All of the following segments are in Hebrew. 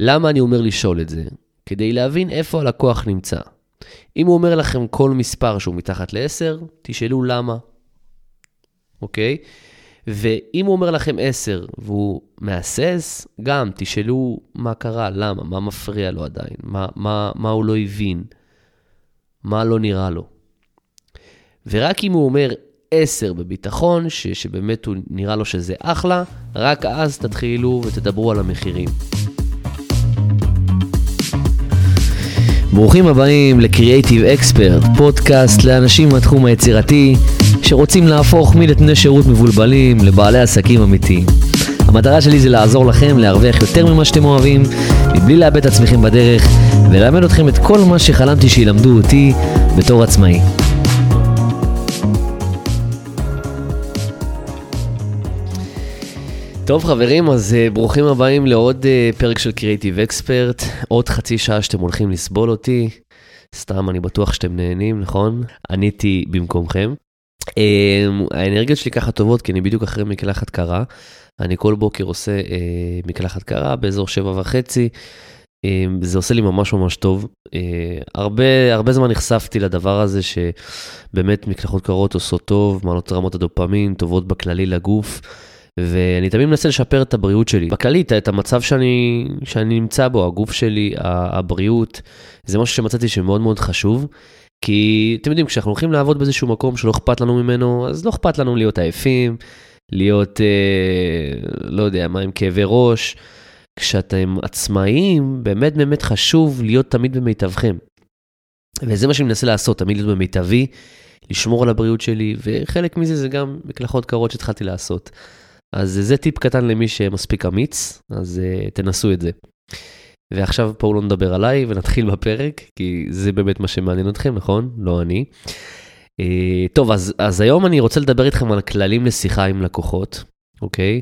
למה אני אומר לשאול את זה? כדי להבין איפה הלקוח נמצא. אם הוא אומר לכם כל מספר שהוא מתחת ל-10, תשאלו למה, אוקיי? ואם הוא אומר לכם 10 והוא מהסס, גם תשאלו מה קרה, למה, מה מפריע לו עדיין, מה, מה, מה הוא לא הבין, מה לא נראה לו. ורק אם הוא אומר 10 בביטחון, ש, שבאמת הוא נראה לו שזה אחלה, רק אז תתחילו ותדברו על המחירים. ברוכים הבאים ל-Creative Expert, פודקאסט לאנשים מהתחום היצירתי שרוצים להפוך מנתני שירות מבולבלים לבעלי עסקים אמיתיים. המטרה שלי זה לעזור לכם להרוויח יותר ממה שאתם אוהבים, מבלי לאבד את עצמכם בדרך, וללמד אתכם את כל מה שחלמתי שילמדו אותי בתור עצמאי. טוב חברים, אז uh, ברוכים הבאים לעוד uh, פרק של Creative Expert, עוד חצי שעה שאתם הולכים לסבול אותי, סתם אני בטוח שאתם נהנים, נכון? עניתי במקומכם. Uh, האנרגיות שלי ככה טובות כי אני בדיוק אחרי מקלחת קרה, אני כל בוקר עושה uh, מקלחת קרה באזור שבע וחצי, uh, זה עושה לי ממש ממש טוב. Uh, הרבה, הרבה זמן נחשפתי לדבר הזה שבאמת מקלחות קרות עושות טוב, מעלות רמות הדופמין, טובות בכללי לגוף. ואני תמיד מנסה לשפר את הבריאות שלי. בכללי, את המצב שאני, שאני נמצא בו, הגוף שלי, הבריאות, זה משהו שמצאתי שמאוד מאוד חשוב. כי אתם יודעים, כשאנחנו הולכים לעבוד באיזשהו מקום שלא אכפת לנו ממנו, אז לא אכפת לנו להיות עייפים, להיות, אה, לא יודע מה, עם כאבי ראש. כשאתם עצמאיים, באמת באמת חשוב להיות תמיד במיטבכם. וזה מה שאני מנסה לעשות, תמיד להיות במיטבי, לשמור על הבריאות שלי, וחלק מזה זה גם מקלחות קרות שהתחלתי לעשות. אז זה טיפ קטן למי שמספיק אמיץ, אז uh, תנסו את זה. ועכשיו בואו לא נדבר עליי ונתחיל בפרק, כי זה באמת מה שמעניין אתכם, נכון? לא אני. Uh, טוב, אז, אז היום אני רוצה לדבר איתכם על כללים לשיחה עם לקוחות, אוקיי?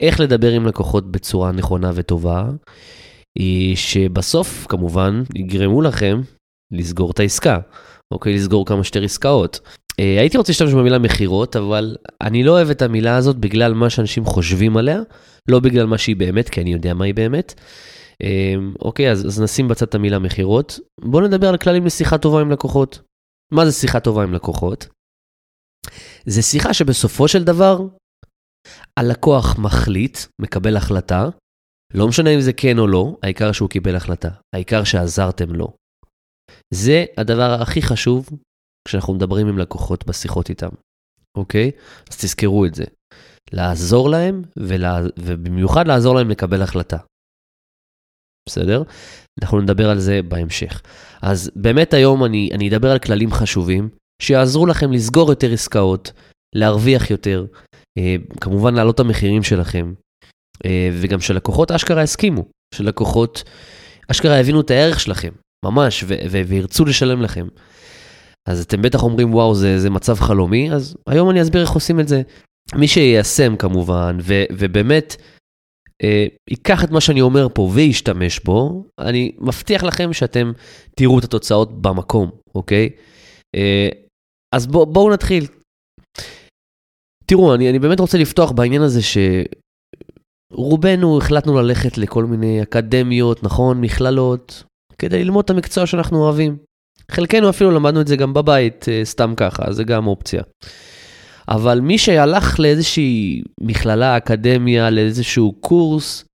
איך לדבר עם לקוחות בצורה נכונה וטובה, היא שבסוף, כמובן, יגרמו לכם לסגור את העסקה, אוקיי? לסגור כמה שיותר עסקאות. אה, הייתי רוצה להשתמש במילה מכירות, אבל אני לא אוהב את המילה הזאת בגלל מה שאנשים חושבים עליה, לא בגלל מה שהיא באמת, כי אני יודע מה היא באמת. אה, אוקיי, אז, אז נשים בצד את המילה מכירות. בואו נדבר על כללים לשיחה טובה עם לקוחות. מה זה שיחה טובה עם לקוחות? זה שיחה שבסופו של דבר, הלקוח מחליט, מקבל החלטה, לא משנה אם זה כן או לא, העיקר שהוא קיבל החלטה, העיקר שעזרתם לו. זה הדבר הכי חשוב כשאנחנו מדברים עם לקוחות בשיחות איתם, אוקיי? אז תזכרו את זה. לעזור להם, ולה... ובמיוחד לעזור להם לקבל החלטה. בסדר? אנחנו נדבר על זה בהמשך. אז באמת היום אני, אני אדבר על כללים חשובים שיעזרו לכם לסגור יותר עסקאות, להרוויח יותר, אה, כמובן להעלות את המחירים שלכם, אה, וגם שלקוחות אשכרה הסכימו, שלקוחות אשכרה הבינו את הערך שלכם, ממש, ו- ו- וירצו לשלם לכם. אז אתם בטח אומרים, וואו, זה, זה מצב חלומי, אז היום אני אסביר איך עושים את זה. מי שיישם כמובן, ו, ובאמת אה, ייקח את מה שאני אומר פה וישתמש בו, אני מבטיח לכם שאתם תראו את התוצאות במקום, אוקיי? אה, אז בוא, בואו נתחיל. תראו, אני, אני באמת רוצה לפתוח בעניין הזה שרובנו החלטנו ללכת לכל מיני אקדמיות, נכון, מכללות, כדי ללמוד את המקצוע שאנחנו אוהבים. חלקנו אפילו למדנו את זה גם בבית, אה, סתם ככה, זה גם אופציה. אבל מי שהלך לאיזושהי מכללה, אקדמיה, לאיזשהו קורס,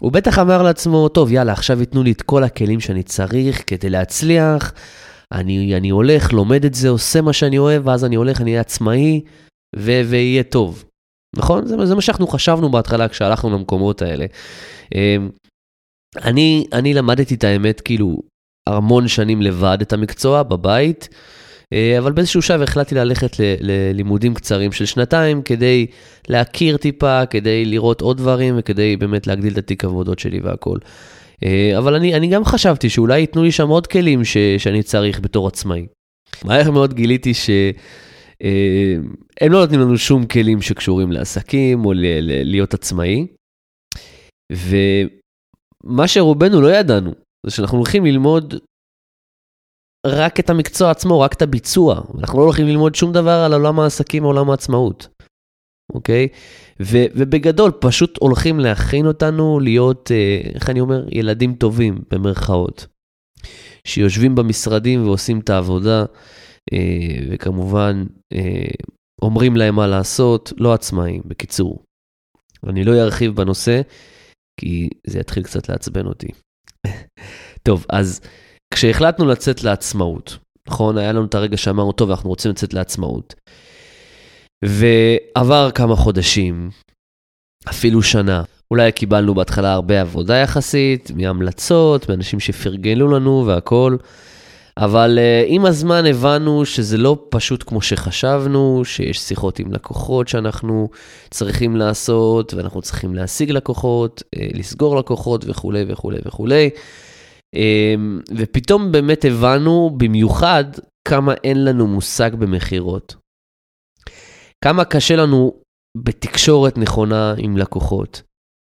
הוא בטח אמר לעצמו, טוב, יאללה, עכשיו ייתנו לי את כל הכלים שאני צריך כדי להצליח, אני, אני הולך, לומד את זה, עושה מה שאני אוהב, ואז אני הולך, אני אהיה עצמאי, ו- ויהיה טוב. נכון? זה, זה מה שאנחנו חשבנו בהתחלה כשהלכנו למקומות האלה. אמ, אני, אני למדתי את האמת, כאילו, המון שנים לבד את המקצוע בבית, אה, אבל באיזשהו שלב החלטתי ללכת ללימודים קצרים של שנתיים כדי להכיר טיפה, כדי לראות עוד דברים וכדי באמת להגדיל את התיק עבודות שלי והכל. אה, אבל אני, אני גם חשבתי שאולי ייתנו לי שם עוד כלים ש, שאני צריך בתור עצמאי. מהר מאוד גיליתי שהם אה, לא נותנים לנו שום כלים שקשורים לעסקים או ל, ל, להיות עצמאי. ומה שרובנו לא ידענו, זה שאנחנו הולכים ללמוד רק את המקצוע עצמו, רק את הביצוע. אנחנו לא הולכים ללמוד שום דבר על עולם העסקים עולם העצמאות, אוקיי? ו, ובגדול, פשוט הולכים להכין אותנו להיות, אה, איך אני אומר, ילדים טובים, במרכאות. שיושבים במשרדים ועושים את העבודה, אה, וכמובן, אה, אומרים להם מה לעשות, לא עצמאים, בקיצור. אני לא ארחיב בנושא, כי זה יתחיל קצת לעצבן אותי. טוב, אז כשהחלטנו לצאת לעצמאות, נכון? היה לנו את הרגע שאמרנו, טוב, אנחנו רוצים לצאת לעצמאות. ועבר כמה חודשים, אפילו שנה. אולי קיבלנו בהתחלה הרבה עבודה יחסית, מהמלצות, מאנשים שפרגנו לנו והכול, אבל uh, עם הזמן הבנו שזה לא פשוט כמו שחשבנו, שיש שיחות עם לקוחות שאנחנו צריכים לעשות, ואנחנו צריכים להשיג לקוחות, uh, לסגור לקוחות וכולי וכולי וכולי. Um, ופתאום באמת הבנו במיוחד כמה אין לנו מושג במכירות. כמה קשה לנו בתקשורת נכונה עם לקוחות,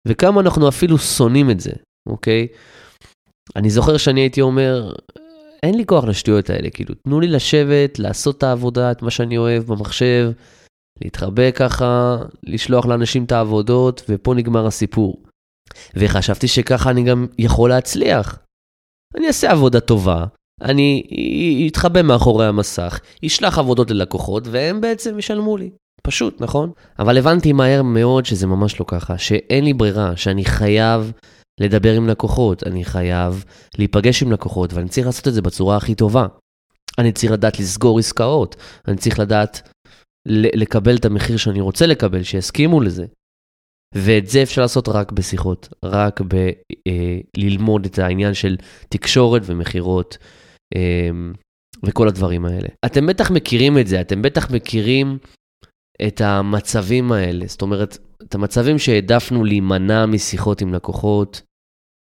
וכמה אנחנו אפילו שונאים את זה, אוקיי? אני זוכר שאני הייתי אומר, אין לי כוח לשטויות האלה, כאילו, תנו לי לשבת, לעשות את העבודה, את מה שאני אוהב במחשב, להתחבא ככה, לשלוח לאנשים את העבודות, ופה נגמר הסיפור. וחשבתי שככה אני גם יכול להצליח. אני אעשה עבודה טובה, אני אתחבא מאחורי המסך, אשלח עבודות ללקוחות, והם בעצם ישלמו לי. פשוט, נכון? אבל הבנתי מהר מאוד שזה ממש לא ככה, שאין לי ברירה, שאני חייב לדבר עם לקוחות, אני חייב להיפגש עם לקוחות, ואני צריך לעשות את זה בצורה הכי טובה. אני צריך לדעת לסגור עסקאות, אני צריך לדעת לקבל את המחיר שאני רוצה לקבל, שיסכימו לזה. ואת זה אפשר לעשות רק בשיחות, רק בללמוד אה, את העניין של תקשורת ומכירות אה, וכל הדברים האלה. אתם בטח מכירים את זה, אתם בטח מכירים את המצבים האלה, זאת אומרת, את המצבים שהעדפנו להימנע משיחות עם לקוחות,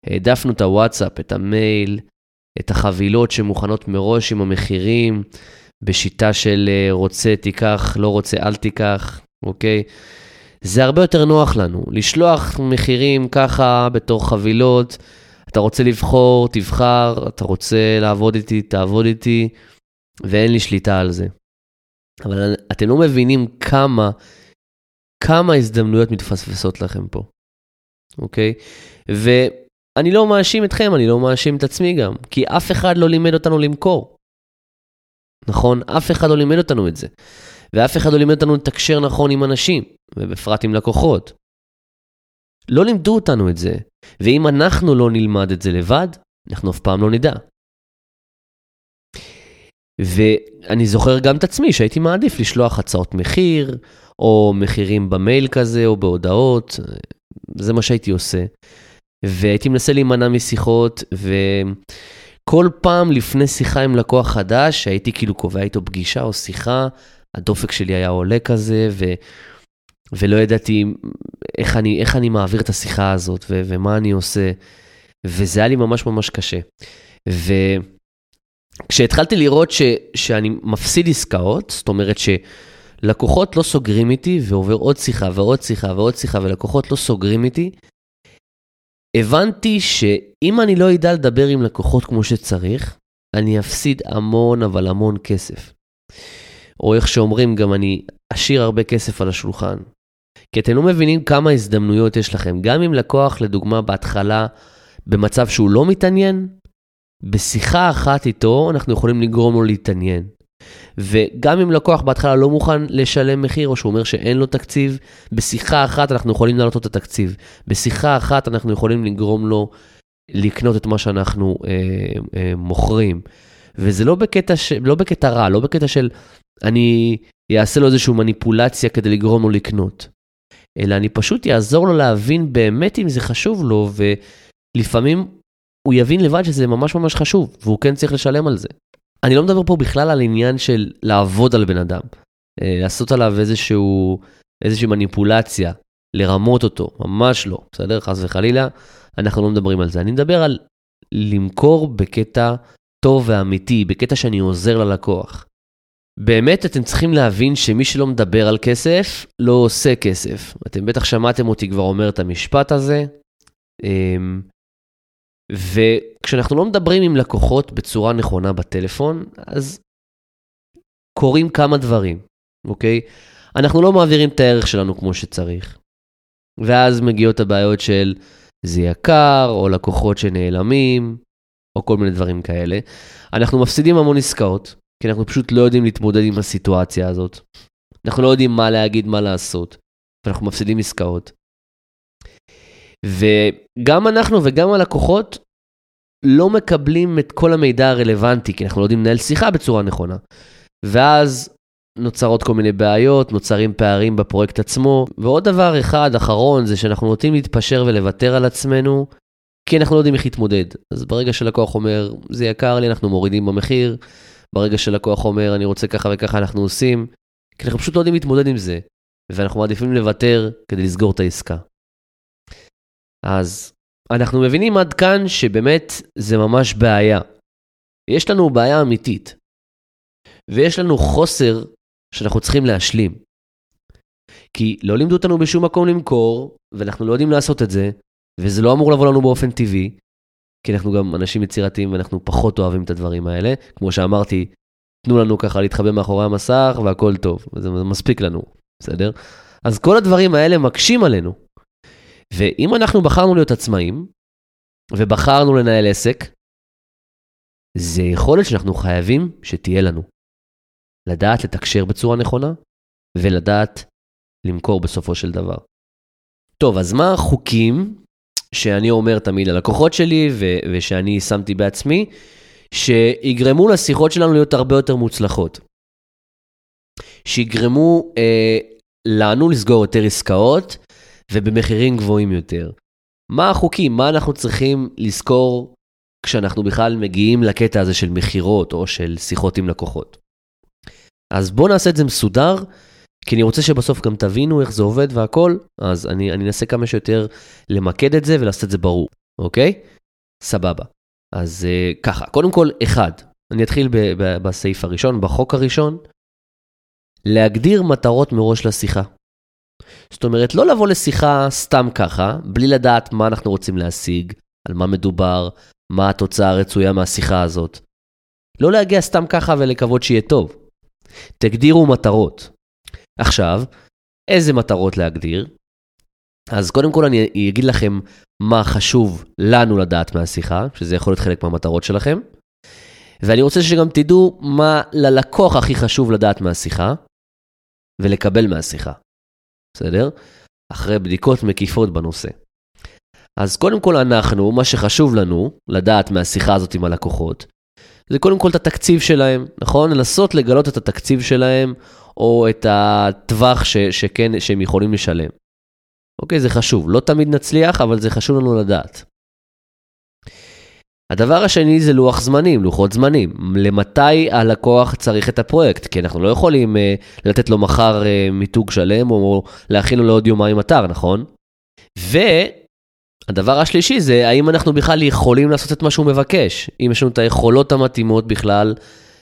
העדפנו את הוואטסאפ, את המייל, את החבילות שמוכנות מראש עם המחירים, בשיטה של אה, רוצה תיקח, לא רוצה אל תיקח, אוקיי? זה הרבה יותר נוח לנו, לשלוח מחירים ככה בתור חבילות, אתה רוצה לבחור, תבחר, אתה רוצה לעבוד איתי, תעבוד איתי, ואין לי שליטה על זה. אבל אתם לא מבינים כמה, כמה הזדמנויות מתפספסות לכם פה, אוקיי? ואני לא מאשים אתכם, אני לא מאשים את עצמי גם, כי אף אחד לא לימד אותנו למכור. נכון? אף אחד לא לימד אותנו את זה. ואף אחד לא לימד אותנו לתקשר נכון עם אנשים, ובפרט עם לקוחות. לא לימדו אותנו את זה, ואם אנחנו לא נלמד את זה לבד, אנחנו אף פעם לא נדע. ואני זוכר גם את עצמי שהייתי מעדיף לשלוח הצעות מחיר, או מחירים במייל כזה, או בהודעות, זה מה שהייתי עושה. והייתי מנסה להימנע משיחות, וכל פעם לפני שיחה עם לקוח חדש, הייתי כאילו קובע איתו פגישה או שיחה, הדופק שלי היה עולה כזה, ו... ולא ידעתי איך אני, איך אני מעביר את השיחה הזאת, ו... ומה אני עושה, וזה היה לי ממש ממש קשה. ו... כשהתחלתי לראות ש, שאני מפסיד עסקאות, זאת אומרת שלקוחות לא סוגרים איתי ועובר עוד שיחה ועוד שיחה ועוד שיחה ולקוחות לא סוגרים איתי, הבנתי שאם אני לא אדע לדבר עם לקוחות כמו שצריך, אני אפסיד המון אבל המון כסף. או איך שאומרים, גם אני אשאיר הרבה כסף על השולחן. כי אתם לא מבינים כמה הזדמנויות יש לכם. גם אם לקוח, לדוגמה, בהתחלה, במצב שהוא לא מתעניין, בשיחה אחת איתו אנחנו יכולים לגרום לו להתעניין. וגם אם לקוח בהתחלה לא מוכן לשלם מחיר, או שהוא אומר שאין לו תקציב, בשיחה אחת אנחנו יכולים להעלות לו את התקציב. בשיחה אחת אנחנו יכולים לגרום לו לקנות את מה שאנחנו אה, אה, מוכרים. וזה לא בקטע, ש... לא בקטע רע, לא בקטע של אני אעשה לו איזושהי מניפולציה כדי לגרום לו לקנות. אלא אני פשוט אעזור לו להבין באמת אם זה חשוב לו, ולפעמים הוא יבין לבד שזה ממש ממש חשוב, והוא כן צריך לשלם על זה. אני לא מדבר פה בכלל על עניין של לעבוד על בן אדם, אה, לעשות עליו איזשהו, איזושהי מניפולציה, לרמות אותו, ממש לא, בסדר? חס וחלילה, אנחנו לא מדברים על זה. אני מדבר על למכור בקטע טוב ואמיתי, בקטע שאני עוזר ללקוח. באמת אתם צריכים להבין שמי שלא מדבר על כסף, לא עושה כסף. אתם בטח שמעתם אותי כבר אומר את המשפט הזה. וכשאנחנו לא מדברים עם לקוחות בצורה נכונה בטלפון, אז קורים כמה דברים, אוקיי? אנחנו לא מעבירים את הערך שלנו כמו שצריך. ואז מגיעות הבעיות של זה יקר, או לקוחות שנעלמים, או כל מיני דברים כאלה. אנחנו מפסידים המון עסקאות, כי אנחנו פשוט לא יודעים להתמודד עם הסיטואציה הזאת. אנחנו לא יודעים מה להגיד, מה לעשות, ואנחנו מפסידים עסקאות. וגם אנחנו וגם הלקוחות לא מקבלים את כל המידע הרלוונטי, כי אנחנו לא יודעים לנהל שיחה בצורה נכונה. ואז נוצרות כל מיני בעיות, נוצרים פערים בפרויקט עצמו. ועוד דבר אחד אחרון זה שאנחנו נוטים להתפשר ולוותר על עצמנו, כי אנחנו לא יודעים איך להתמודד. אז ברגע שלקוח אומר, זה יקר לי, אנחנו מורידים במחיר. ברגע שלקוח אומר, אני רוצה ככה וככה, אנחנו עושים. כי אנחנו פשוט לא יודעים להתמודד עם זה, ואנחנו מעדיפים לוותר כדי לסגור את העסקה. אז אנחנו מבינים עד כאן שבאמת זה ממש בעיה. יש לנו בעיה אמיתית, ויש לנו חוסר שאנחנו צריכים להשלים. כי לא לימדו אותנו בשום מקום למכור, ואנחנו לא יודעים לעשות את זה, וזה לא אמור לבוא לנו באופן טבעי, כי אנחנו גם אנשים יצירתיים ואנחנו פחות אוהבים את הדברים האלה. כמו שאמרתי, תנו לנו ככה להתחבא מאחורי המסך והכל טוב, זה מספיק לנו, בסדר? אז כל הדברים האלה מקשים עלינו. ואם אנחנו בחרנו להיות עצמאים, ובחרנו לנהל עסק, זה יכולת שאנחנו חייבים שתהיה לנו. לדעת לתקשר בצורה נכונה, ולדעת למכור בסופו של דבר. טוב, אז מה החוקים שאני אומר תמיד ללקוחות שלי, ו- ושאני שמתי בעצמי, שיגרמו לשיחות שלנו להיות הרבה יותר מוצלחות. שיגרמו אה, לנו לסגור יותר עסקאות ובמחירים גבוהים יותר. מה החוקים? מה אנחנו צריכים לזכור כשאנחנו בכלל מגיעים לקטע הזה של מכירות או של שיחות עם לקוחות? אז בואו נעשה את זה מסודר, כי אני רוצה שבסוף גם תבינו איך זה עובד והכל, אז אני, אני אנסה כמה שיותר למקד את זה ולעשות את זה ברור, אוקיי? סבבה. אז uh, ככה, קודם כל, אחד, אני אתחיל ב- ב- בסעיף הראשון, בחוק הראשון, להגדיר מטרות מראש לשיחה. זאת אומרת, לא לבוא לשיחה סתם ככה, בלי לדעת מה אנחנו רוצים להשיג, על מה מדובר, מה התוצאה הרצויה מהשיחה הזאת. לא להגיע סתם ככה ולקוות שיהיה טוב. תגדירו מטרות. עכשיו, איזה מטרות להגדיר? אז קודם כל אני אגיד לכם מה חשוב לנו לדעת מהשיחה, שזה יכול להיות חלק מהמטרות שלכם. ואני רוצה שגם תדעו מה ללקוח הכי חשוב לדעת מהשיחה, ולקבל מהשיחה. בסדר? אחרי בדיקות מקיפות בנושא. אז קודם כל אנחנו, מה שחשוב לנו לדעת מהשיחה הזאת עם הלקוחות, זה קודם כל את התקציב שלהם, נכון? לנסות לגלות את התקציב שלהם, או את הטווח ש, שכן, שהם יכולים לשלם. אוקיי, זה חשוב. לא תמיד נצליח, אבל זה חשוב לנו לדעת. הדבר השני זה לוח זמנים, לוחות זמנים. למתי הלקוח צריך את הפרויקט? כי אנחנו לא יכולים uh, לתת לו מחר uh, מיתוג שלם או להכין לו לעוד יומיים אתר, נכון? והדבר השלישי זה האם אנחנו בכלל יכולים לעשות את מה שהוא מבקש, אם יש לנו את היכולות המתאימות בכלל uh,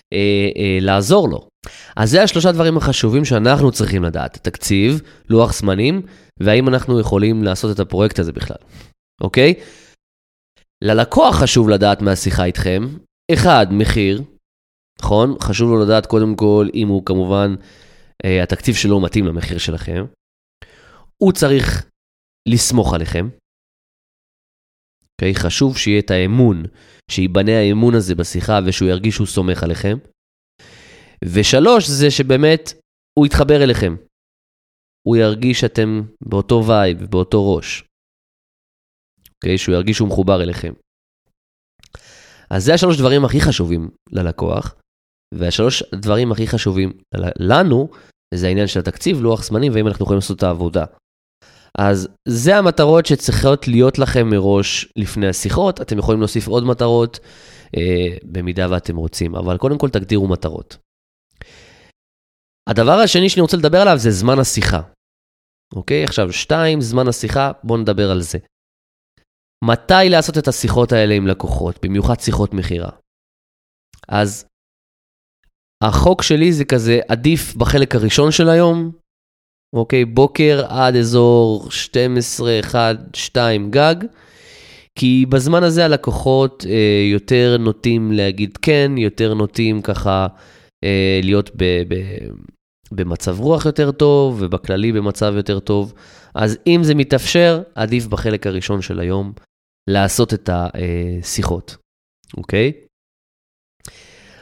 uh, לעזור לו. אז זה השלושה דברים החשובים שאנחנו צריכים לדעת, תקציב, לוח זמנים, והאם אנחנו יכולים לעשות את הפרויקט הזה בכלל, אוקיי? ללקוח חשוב לדעת מהשיחה איתכם, אחד, מחיר, נכון? חשוב לו לדעת קודם כל אם הוא כמובן, אה, התקציב שלו מתאים למחיר שלכם. הוא צריך לסמוך עליכם. אוקיי? חשוב שיהיה את האמון, שייבנה האמון הזה בשיחה ושהוא ירגיש שהוא סומך עליכם. ושלוש, זה שבאמת הוא יתחבר אליכם. הוא ירגיש שאתם באותו וייב, באותו ראש. אוקיי? שהוא ירגיש שהוא מחובר אליכם. אז זה השלוש דברים הכי חשובים ללקוח, והשלוש דברים הכי חשובים לנו, זה העניין של התקציב, לוח זמנים, והאם אנחנו יכולים לעשות את העבודה. אז זה המטרות שצריכות להיות לכם מראש לפני השיחות, אתם יכולים להוסיף עוד מטרות, אה, במידה ואתם רוצים, אבל קודם כל תגדירו מטרות. הדבר השני שאני רוצה לדבר עליו זה זמן השיחה. אוקיי? עכשיו, שתיים, זמן השיחה, בואו נדבר על זה. מתי לעשות את השיחות האלה עם לקוחות, במיוחד שיחות מכירה. אז החוק שלי זה כזה עדיף בחלק הראשון של היום, אוקיי, בוקר עד אזור 12, 1, 2 גג, כי בזמן הזה הלקוחות אה, יותר נוטים להגיד כן, יותר נוטים ככה אה, להיות ב, ב, במצב רוח יותר טוב ובכללי במצב יותר טוב. אז אם זה מתאפשר, עדיף בחלק הראשון של היום לעשות את השיחות, אוקיי?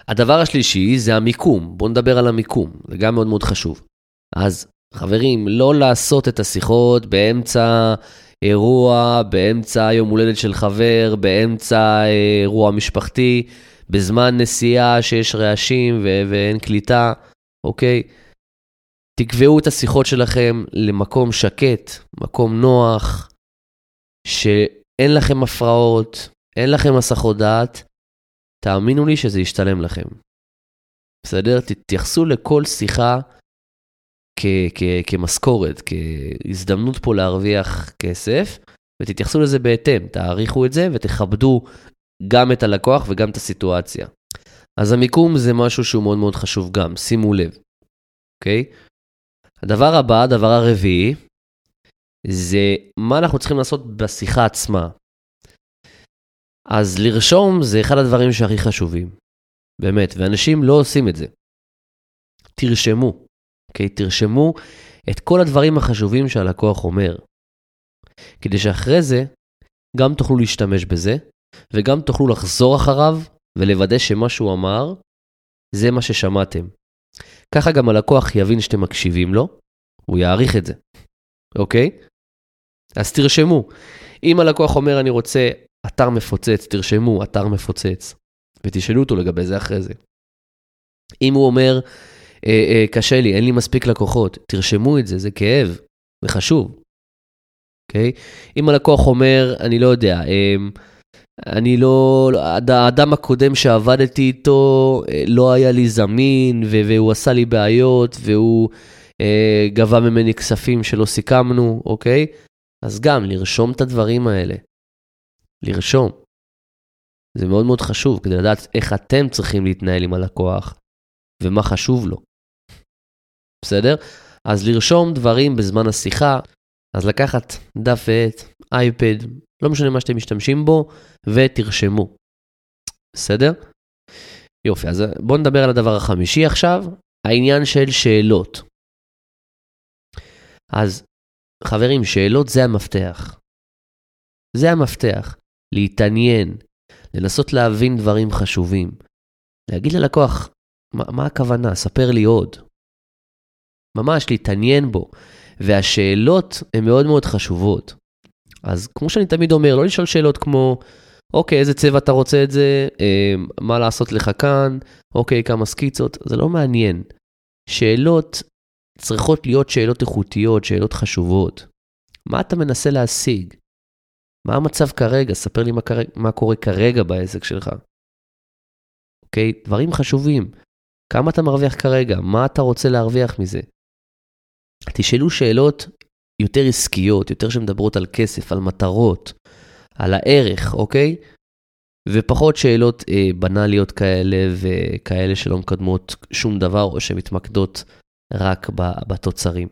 הדבר השלישי זה המיקום. בואו נדבר על המיקום, זה גם מאוד מאוד חשוב. אז חברים, לא לעשות את השיחות באמצע אירוע, באמצע יום הולדת של חבר, באמצע אירוע משפחתי, בזמן נסיעה שיש רעשים ו- ואין קליטה, אוקיי? תקבעו את השיחות שלכם למקום שקט, מקום נוח, שאין לכם הפרעות, אין לכם הסחות דעת, תאמינו לי שזה ישתלם לכם. בסדר? תתייחסו לכל שיחה כמשכורת, כהזדמנות פה להרוויח כסף, ותתייחסו לזה בהתאם, תעריכו את זה ותכבדו גם את הלקוח וגם את הסיטואציה. אז המיקום זה משהו שהוא מאוד מאוד חשוב גם, שימו לב, אוקיי? הדבר הבא, הדבר הרביעי, זה מה אנחנו צריכים לעשות בשיחה עצמה. אז לרשום זה אחד הדברים שהכי חשובים, באמת, ואנשים לא עושים את זה. תרשמו, אוקיי? תרשמו את כל הדברים החשובים שהלקוח אומר, כדי שאחרי זה גם תוכלו להשתמש בזה, וגם תוכלו לחזור אחריו ולוודא שמה שהוא אמר, זה מה ששמעתם. ככה גם הלקוח יבין שאתם מקשיבים לו, הוא יעריך את זה, אוקיי? אז תרשמו. אם הלקוח אומר, אני רוצה אתר מפוצץ, תרשמו, אתר מפוצץ, ותשאלו אותו לגבי זה אחרי זה. אם הוא אומר, אה, אה, קשה לי, אין לי מספיק לקוחות, תרשמו את זה, זה כאב, זה חשוב, אוקיי? אם הלקוח אומר, אני לא יודע, אה, אני לא, האדם הקודם שעבדתי איתו אה, לא היה לי זמין, והוא עשה לי בעיות, והוא אה, גבה ממני כספים שלא סיכמנו, אוקיי? אז גם לרשום את הדברים האלה. לרשום. זה מאוד מאוד חשוב כדי לדעת איך אתם צריכים להתנהל עם הלקוח ומה חשוב לו. בסדר? אז לרשום דברים בזמן השיחה, אז לקחת דף ועט, אייפד, לא משנה מה שאתם משתמשים בו, ותרשמו. בסדר? יופי, אז בואו נדבר על הדבר החמישי עכשיו, העניין של שאלות. אז חברים, שאלות זה המפתח. זה המפתח. להתעניין, לנסות להבין דברים חשובים. להגיד ללקוח, מה, מה הכוונה? ספר לי עוד. ממש להתעניין בו. והשאלות הן מאוד מאוד חשובות. אז כמו שאני תמיד אומר, לא לשאול שאלות כמו, אוקיי, איזה צבע אתה רוצה את זה, אה, מה לעשות לך כאן, אוקיי, כמה סקיצות, זה לא מעניין. שאלות צריכות להיות שאלות איכותיות, שאלות חשובות. מה אתה מנסה להשיג? מה המצב כרגע? ספר לי מה, קרה, מה קורה כרגע בעסק שלך. אוקיי? דברים חשובים. כמה אתה מרוויח כרגע? מה אתה רוצה להרוויח מזה? תשאלו שאלות יותר עסקיות, יותר שמדברות על כסף, על מטרות, על הערך, אוקיי? ופחות שאלות אה, בנאליות כאלה וכאלה שלא מקדמות שום דבר או שמתמקדות רק בתוצרים.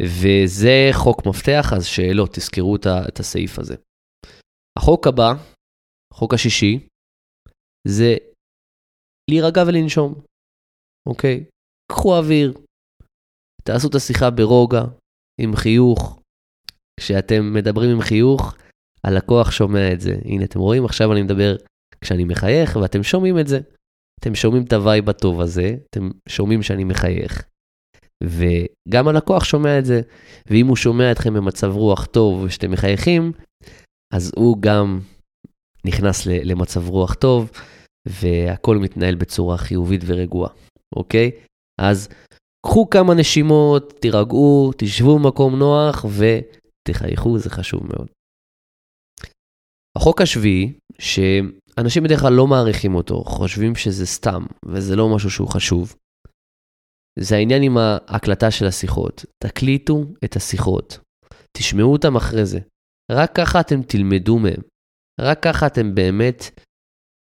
וזה חוק מפתח, אז שאלות, תזכרו את הסעיף הזה. החוק הבא, חוק השישי, זה להירגע ולנשום, אוקיי? קחו אוויר, תעשו את השיחה ברוגע, עם חיוך. כשאתם מדברים עם חיוך, הלקוח שומע את זה. הנה, אתם רואים, עכשיו אני מדבר כשאני מחייך, ואתם שומעים את זה. אתם שומעים את ה vibe הטוב הזה, אתם שומעים שאני מחייך. וגם הלקוח שומע את זה, ואם הוא שומע אתכם במצב רוח טוב ושאתם מחייכים, אז הוא גם נכנס למצב רוח טוב, והכל מתנהל בצורה חיובית ורגועה, אוקיי? אז קחו כמה נשימות, תירגעו, תשבו במקום נוח ותחייכו, זה חשוב מאוד. החוק השביעי, שאנשים בדרך כלל לא מעריכים אותו, חושבים שזה סתם, וזה לא משהו שהוא חשוב, זה העניין עם ההקלטה של השיחות. תקליטו את השיחות, תשמעו אותם אחרי זה. רק ככה אתם תלמדו מהם. רק ככה אתם באמת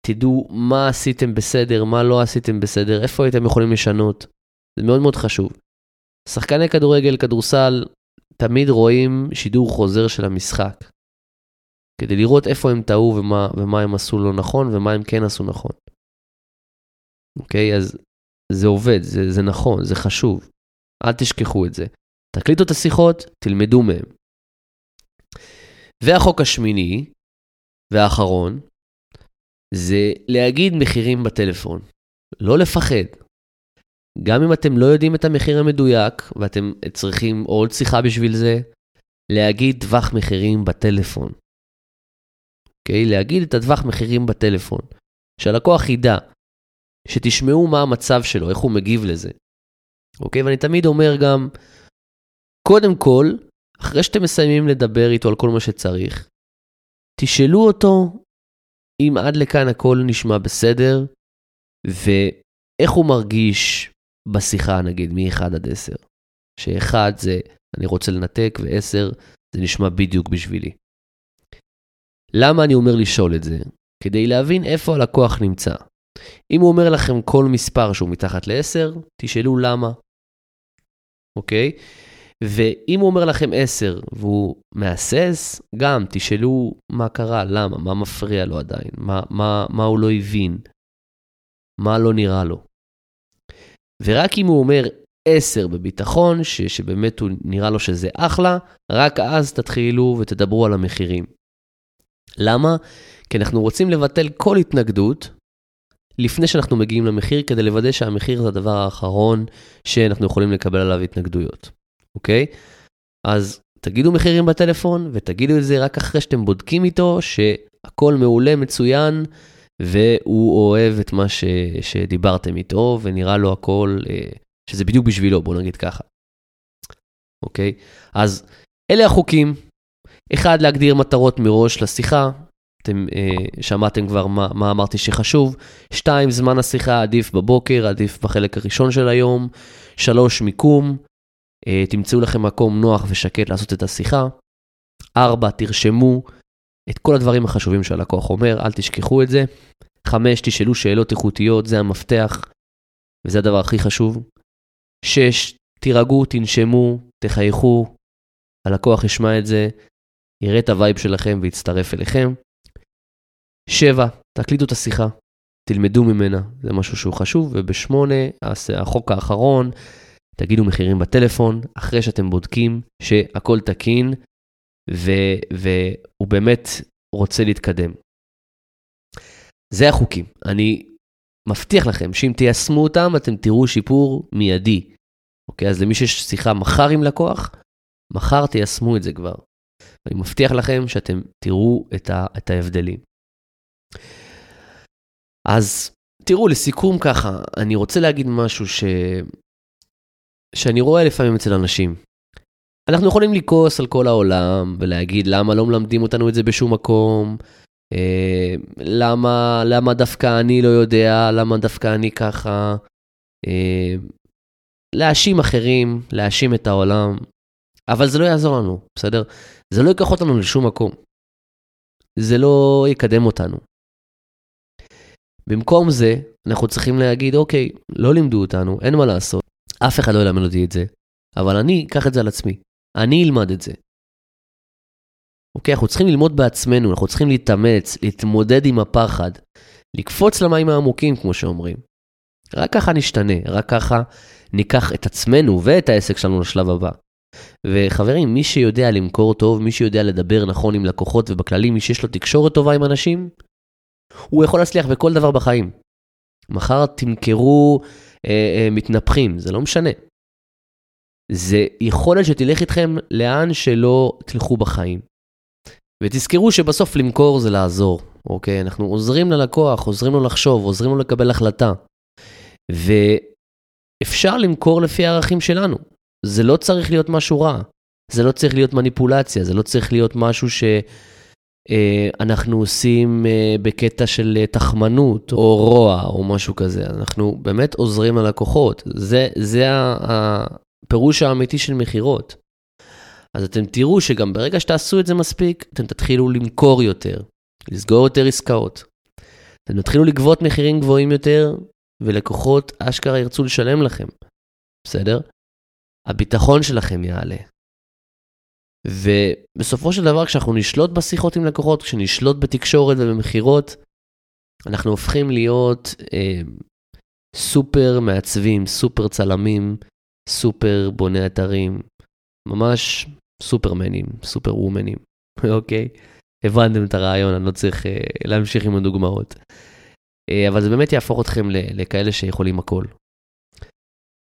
תדעו מה עשיתם בסדר, מה לא עשיתם בסדר, איפה הייתם יכולים לשנות. זה מאוד מאוד חשוב. שחקני כדורגל, כדורסל, תמיד רואים שידור חוזר של המשחק. כדי לראות איפה הם טעו ומה, ומה הם עשו לא נכון ומה הם כן עשו נכון. אוקיי? אז זה עובד, זה, זה נכון, זה חשוב. אל תשכחו את זה. תקליטו את השיחות, תלמדו מהם. והחוק השמיני והאחרון, זה להגיד מחירים בטלפון. לא לפחד. גם אם אתם לא יודעים את המחיר המדויק, ואתם צריכים עוד שיחה בשביל זה, להגיד טווח מחירים בטלפון. אוקיי? Okay? להגיד את הטווח מחירים בטלפון. שהלקוח ידע, שתשמעו מה המצב שלו, איך הוא מגיב לזה. אוקיי? Okay? ואני תמיד אומר גם, קודם כל, אחרי שאתם מסיימים לדבר איתו על כל מה שצריך, תשאלו אותו אם עד לכאן הכל נשמע בסדר, ואיך הוא מרגיש בשיחה, נגיד, מ-1 עד 10. ש-1 זה אני רוצה לנתק, ו-10 זה נשמע בדיוק בשבילי. למה אני אומר לשאול את זה? כדי להבין איפה הלקוח נמצא. אם הוא אומר לכם כל מספר שהוא מתחת ל-10, תשאלו למה. אוקיי? ואם הוא אומר לכם 10 והוא מהסס, גם תשאלו מה קרה, למה, מה מפריע לו עדיין, מה, מה, מה הוא לא הבין, מה לא נראה לו. ורק אם הוא אומר 10 בביטחון, ש, שבאמת הוא נראה לו שזה אחלה, רק אז תתחילו ותדברו על המחירים. למה? כי אנחנו רוצים לבטל כל התנגדות לפני שאנחנו מגיעים למחיר, כדי לוודא שהמחיר זה הדבר האחרון שאנחנו יכולים לקבל עליו התנגדויות, אוקיי? אז תגידו מחירים בטלפון, ותגידו את זה רק אחרי שאתם בודקים איתו שהכל מעולה, מצוין, והוא אוהב את מה ש, שדיברתם איתו, ונראה לו הכל, אה, שזה בדיוק בשבילו, בואו נגיד ככה. אוקיי? אז אלה החוקים. אחד, להגדיר מטרות מראש לשיחה. אתם אה, שמעתם כבר מה, מה אמרתי שחשוב. שתיים, זמן השיחה עדיף בבוקר, עדיף בחלק הראשון של היום. שלוש, מיקום. אה, תמצאו לכם מקום נוח ושקט לעשות את השיחה. ארבע, תרשמו את כל הדברים החשובים שהלקוח אומר, אל תשכחו את זה. חמש, תשאלו שאלות איכותיות, זה המפתח, וזה הדבר הכי חשוב. שש, תירגעו, תנשמו, תחייכו, הלקוח ישמע את זה, יראה את ה vibe שלכם ויצטרף אליכם. שבע, תקליטו את השיחה, תלמדו ממנה, זה משהו שהוא חשוב. ובשמונה, החוק האחרון, תגידו מחירים בטלפון, אחרי שאתם בודקים שהכל תקין, ו- והוא באמת רוצה להתקדם. זה החוקים. אני מבטיח לכם שאם תיישמו אותם, אתם תראו שיפור מיידי. אוקיי, אז למי שיש שיחה מחר עם לקוח, מחר תיישמו את זה כבר. אני מבטיח לכם שאתם תראו את, ה- את ההבדלים. אז תראו, לסיכום ככה, אני רוצה להגיד משהו ש... שאני רואה לפעמים אצל אנשים. אנחנו יכולים לכעוס על כל העולם ולהגיד למה לא מלמדים אותנו את זה בשום מקום, אה, למה, למה דווקא אני לא יודע, למה דווקא אני ככה. אה, להאשים אחרים, להאשים את העולם, אבל זה לא יעזור לנו, בסדר? זה לא ייקח אותנו לשום מקום. זה לא יקדם אותנו. במקום זה, אנחנו צריכים להגיד, אוקיי, לא לימדו אותנו, אין מה לעשות, אף אחד לא ילמד אותי את זה, אבל אני אקח את זה על עצמי, אני אלמד את זה. אוקיי, אנחנו צריכים ללמוד בעצמנו, אנחנו צריכים להתאמץ, להתמודד עם הפחד, לקפוץ למים העמוקים, כמו שאומרים. רק ככה נשתנה, רק ככה ניקח את עצמנו ואת העסק שלנו לשלב הבא. וחברים, מי שיודע למכור טוב, מי שיודע לדבר נכון עם לקוחות ובכללי, מי שיש לו תקשורת טובה עם אנשים, הוא יכול להצליח בכל דבר בחיים. מחר תמכרו אה, אה, מתנפחים, זה לא משנה. זה יכולת שתלך איתכם לאן שלא תלכו בחיים. ותזכרו שבסוף למכור זה לעזור, אוקיי? אנחנו עוזרים ללקוח, עוזרים לו לחשוב, עוזרים לו לקבל החלטה. ואפשר למכור לפי הערכים שלנו. זה לא צריך להיות משהו רע. זה לא צריך להיות מניפולציה, זה לא צריך להיות משהו שאנחנו אה, עושים אה, בקטע של אה, תחמנות או רוע או משהו כזה. אנחנו באמת עוזרים ללקוחות. זה, זה הפירוש האמיתי של מכירות. אז אתם תראו שגם ברגע שתעשו את זה מספיק, אתם תתחילו למכור יותר, לסגור יותר עסקאות. אתם תתחילו לגבות מחירים גבוהים יותר, ולקוחות אשכרה ירצו לשלם לכם, בסדר? הביטחון שלכם יעלה. ובסופו של דבר, כשאנחנו נשלוט בשיחות עם לקוחות, כשנשלוט בתקשורת ובמכירות, אנחנו הופכים להיות אה, סופר מעצבים, סופר צלמים, סופר בוני אתרים, ממש סופרמנים, סופר וומנים, אוקיי? הבנתם את הרעיון, אני לא צריך uh, להמשיך עם הדוגמאות. Uh, אבל זה באמת יהפוך אתכם לכאלה שיכולים הכל.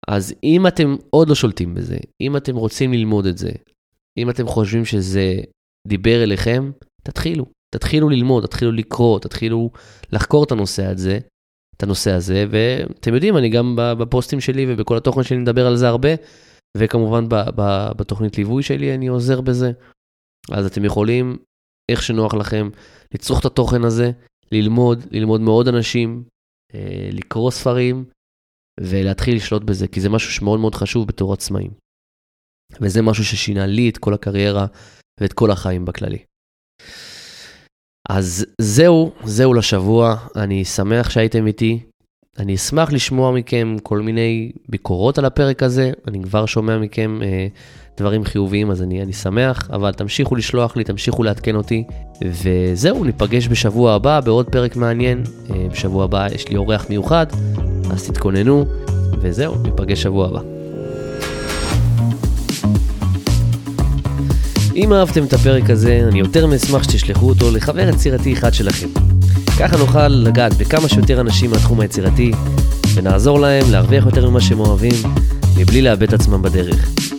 אז אם אתם עוד לא שולטים בזה, אם אתם רוצים ללמוד את זה, אם אתם חושבים שזה דיבר אליכם, תתחילו. תתחילו ללמוד, תתחילו לקרוא, תתחילו לחקור את הנושא הזה, את הנושא הזה, ואתם יודעים, אני גם בפוסטים שלי ובכל התוכן שלי מדבר על זה הרבה, וכמובן בתוכנית ליווי שלי אני עוזר בזה. אז אתם יכולים, איך שנוח לכם, לצרוך את התוכן הזה, ללמוד, ללמוד מעוד אנשים, אה, לקרוא ספרים, ולהתחיל לשלוט בזה, כי זה משהו שמאוד מאוד חשוב בתור עצמאים. וזה משהו ששינה לי את כל הקריירה ואת כל החיים בכללי. אז זהו, זהו לשבוע, אני שמח שהייתם איתי. אני אשמח לשמוע מכם כל מיני ביקורות על הפרק הזה, אני כבר שומע מכם אה, דברים חיוביים, אז אני, אני שמח, אבל תמשיכו לשלוח לי, תמשיכו לעדכן אותי, וזהו, ניפגש בשבוע הבא בעוד פרק מעניין. אה, בשבוע הבא יש לי אורח מיוחד, אז תתכוננו, וזהו, ניפגש שבוע הבא. אם אהבתם את הפרק הזה, אני יותר מאשמח שתשלחו אותו לחבר יצירתי אחד שלכם. ככה נוכל לגעת בכמה שיותר אנשים מהתחום היצירתי, ונעזור להם להרוויח יותר ממה שהם אוהבים, מבלי לאבד עצמם בדרך.